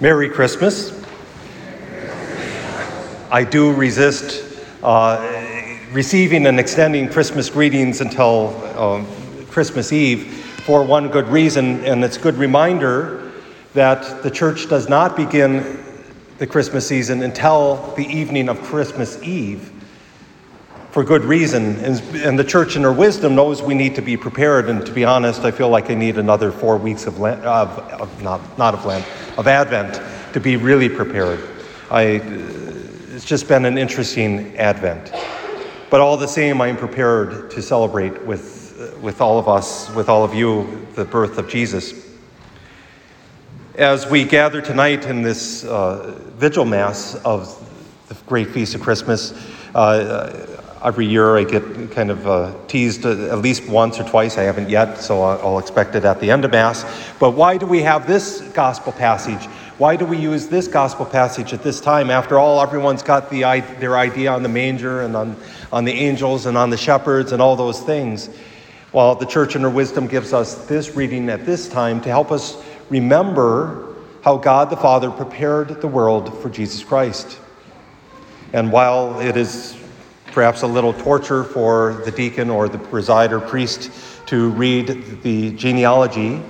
Merry Christmas. I do resist uh, receiving and extending Christmas greetings until um, Christmas Eve for one good reason, and it's a good reminder that the church does not begin the Christmas season until the evening of Christmas Eve for good reason. And, and, the church, in her wisdom, knows we need to be prepared. And to be honest, I feel like I need another four weeks of, Lent, of, of not, not of Lent, of Advent to be really prepared. I, it's just been an interesting Advent. But all the same, I am prepared to celebrate with, with all of us, with all of you, the birth of Jesus. As we gather tonight in this uh, vigil mass of the great feast of Christmas, uh, every year I get kind of uh, teased at least once or twice. I haven't yet, so I'll expect it at the end of Mass. But why do we have this gospel passage? Why do we use this gospel passage at this time? After all, everyone's got the, their idea on the manger and on, on the angels and on the shepherds and all those things. Well, the church in her wisdom gives us this reading at this time to help us remember how God the Father prepared the world for Jesus Christ. And while it is perhaps a little torture for the deacon or the presider priest to read the genealogy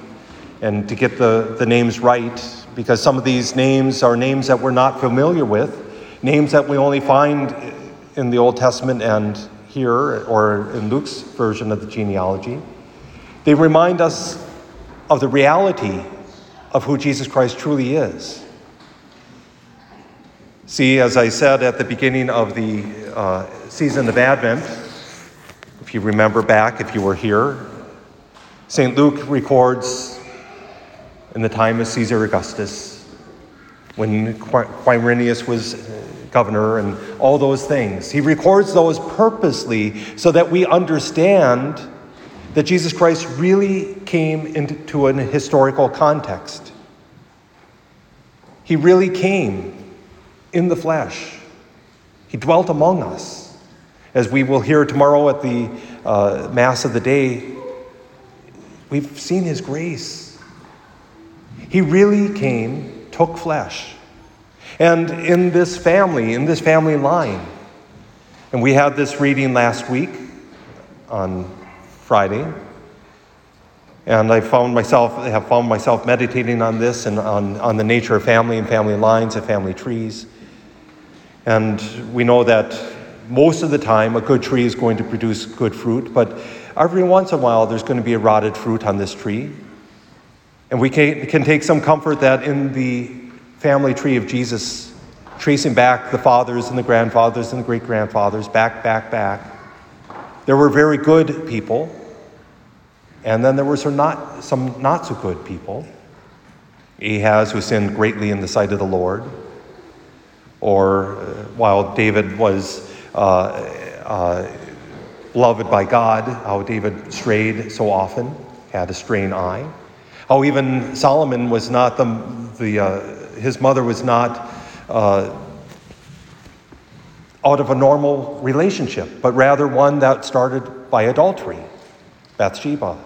and to get the, the names right, because some of these names are names that we're not familiar with, names that we only find in the Old Testament and here, or in Luke's version of the genealogy. They remind us of the reality of who Jesus Christ truly is. See, as I said at the beginning of the uh, season of Advent, if you remember back, if you were here, St. Luke records in the time of Caesar Augustus, when Quirinius was uh, governor, and all those things. He records those purposely so that we understand that Jesus Christ really came into an historical context. He really came in the flesh. He dwelt among us. As we will hear tomorrow at the uh, Mass of the Day, we've seen His grace. He really came, took flesh. And in this family, in this family line, and we had this reading last week on Friday, and I found myself, I have found myself meditating on this and on, on the nature of family and family lines and family trees. And we know that most of the time, a good tree is going to produce good fruit, but every once in a while, there's going to be a rotted fruit on this tree. And we can, can take some comfort that in the family tree of Jesus, tracing back the fathers and the grandfathers and the great grandfathers, back, back, back, there were very good people, and then there were some not, some not so good people. Ahaz, who sinned greatly in the sight of the Lord, or uh, while David was uh, uh, loved by God, how David strayed so often, had a straying eye. How even Solomon was not the, the uh, his mother was not out of a normal relationship, but rather one that started by adultery, Bathsheba.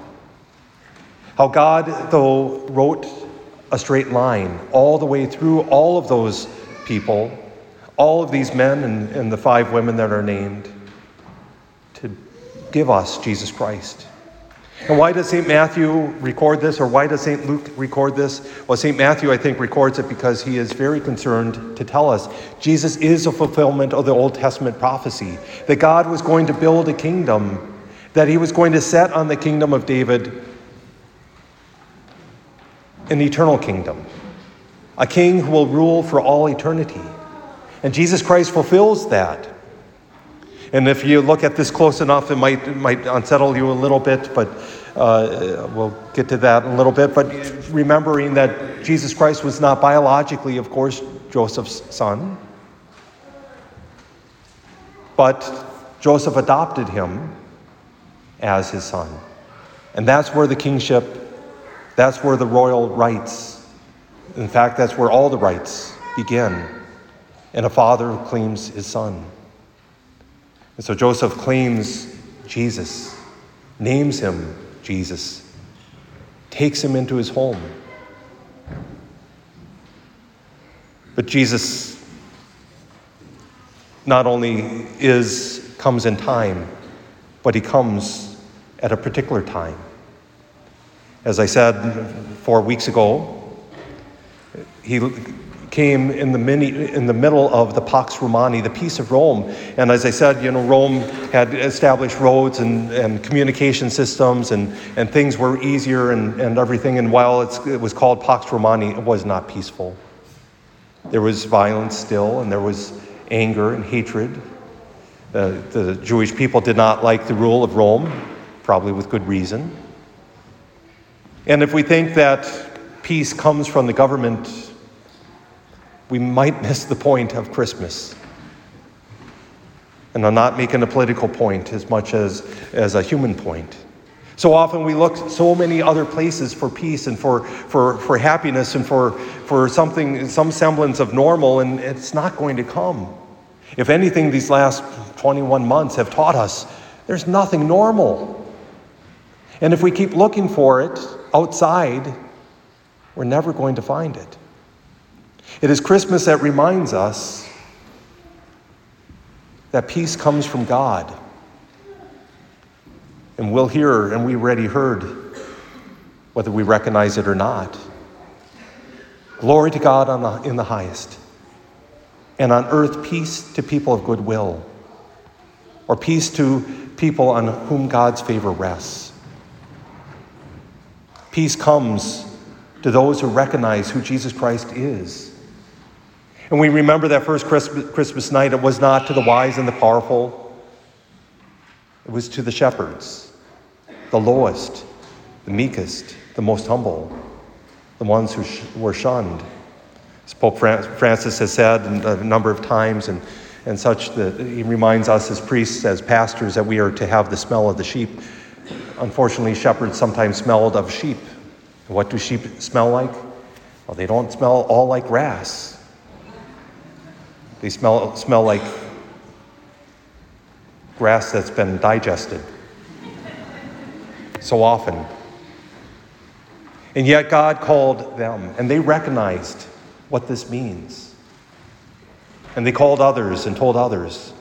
How God, though, wrote a straight line all the way through all of those people all of these men and, and the five women that are named to give us Jesus Christ. And why does St. Matthew record this, or why does St. Luke record this? Well, St. Matthew, I think, records it because he is very concerned to tell us Jesus is a fulfillment of the Old Testament prophecy that God was going to build a kingdom, that he was going to set on the kingdom of David an eternal kingdom, a king who will rule for all eternity. And Jesus Christ fulfills that. And if you look at this close enough, it might, it might unsettle you a little bit, but uh, we'll get to that in a little bit. But remembering that Jesus Christ was not biologically, of course, Joseph's son, but Joseph adopted him as his son. And that's where the kingship, that's where the royal rights, in fact, that's where all the rights begin and a father claims his son. And so Joseph claims Jesus, names him Jesus, takes him into his home. But Jesus not only is comes in time, but he comes at a particular time. As I said four weeks ago, he came in the, mini, in the middle of the Pax Romana, the peace of Rome. And as I said, you know, Rome had established roads and, and communication systems, and, and things were easier and, and everything. And while it was called Pax Romana, it was not peaceful. There was violence still, and there was anger and hatred. Uh, the Jewish people did not like the rule of Rome, probably with good reason. And if we think that peace comes from the government, we might miss the point of Christmas. And I'm not making a political point as much as, as a human point. So often we look so many other places for peace and for, for, for happiness and for, for something, some semblance of normal, and it's not going to come. If anything, these last 21 months have taught us there's nothing normal. And if we keep looking for it outside, we're never going to find it. It is Christmas that reminds us that peace comes from God. And we'll hear, and we already heard, whether we recognize it or not. Glory to God the, in the highest, and on earth peace to people of goodwill, or peace to people on whom God's favor rests. Peace comes to those who recognize who Jesus Christ is and we remember that first Christmas, night, it was not to the wise and the powerful, it was to the shepherds, the lowest, the meekest, the most humble, the ones who sh- were shunned. As Pope Francis has said a number of times, and, and such that he reminds us as priests, as pastors, that we are to have the smell of the sheep. Unfortunately, shepherds sometimes smelled of sheep. What do sheep smell like? Well, they don't smell all like grass. They smell, smell like grass that's been digested so often. And yet God called them, and they recognized what this means. And they called others and told others.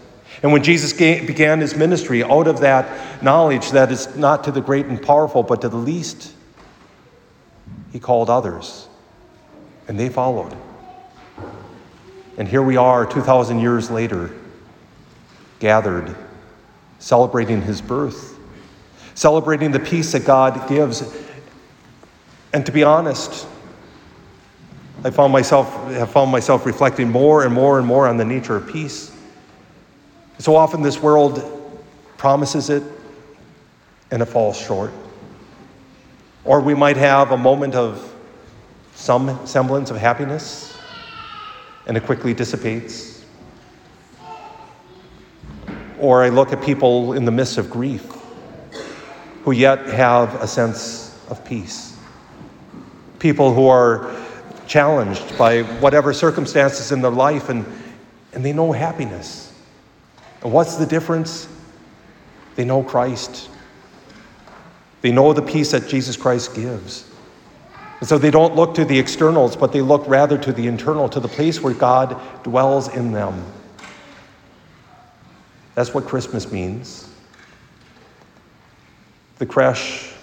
And when Jesus began his ministry, out of that knowledge that it's not to the great and powerful, but to the least, he called others. And they followed. And here we are, 2,000 years later, gathered, celebrating his birth, celebrating the peace that God gives. And to be honest, I found myself, have found myself reflecting more and more and more on the nature of peace. So often this world promises it and it falls short. Or we might have a moment of some semblance of happiness and it quickly dissipates. Or I look at people in the midst of grief who yet have a sense of peace. People who are challenged by whatever circumstances in their life and, and they know happiness. And what's the difference? They know Christ. They know the peace that Jesus Christ gives. And so they don't look to the externals, but they look rather to the internal, to the place where God dwells in them. That's what Christmas means. The creche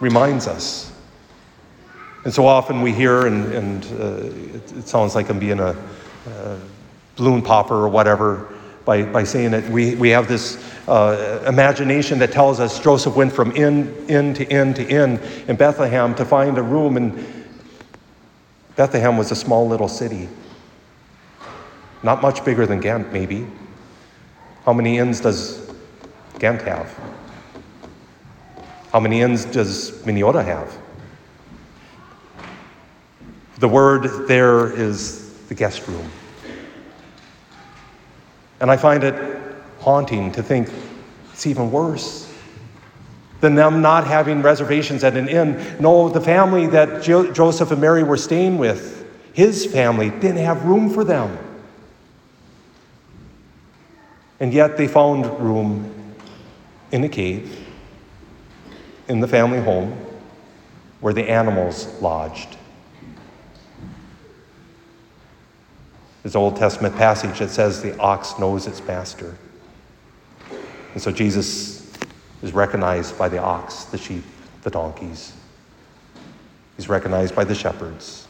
reminds us. And so often we hear, and, and uh, it, it, sounds like I'm being a, a balloon popper or whatever by, by saying it. We, we have this uh, imagination that tells us Joseph went from inn, inn to inn to inn in Bethlehem to find a room, and Bethlehem was a small little city. Not much bigger than Ghent, maybe. How many inns does Ghent have? How many inns does Minnesota have? The word there is the guest room. And I find it haunting to think it's even worse than them not having reservations at an inn. No, the family that jo- Joseph and Mary were staying with, his family, didn't have room for them. And yet they found room in a cave in the family home where the animals lodged. There's an Old Testament passage that says the ox knows its master. And so Jesus is recognized by the ox, the sheep, the donkeys. He's recognized by the shepherds.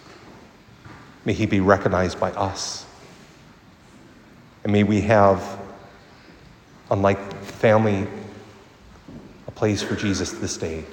May he be recognized by us. And may we have, unlike family, a place for Jesus this day.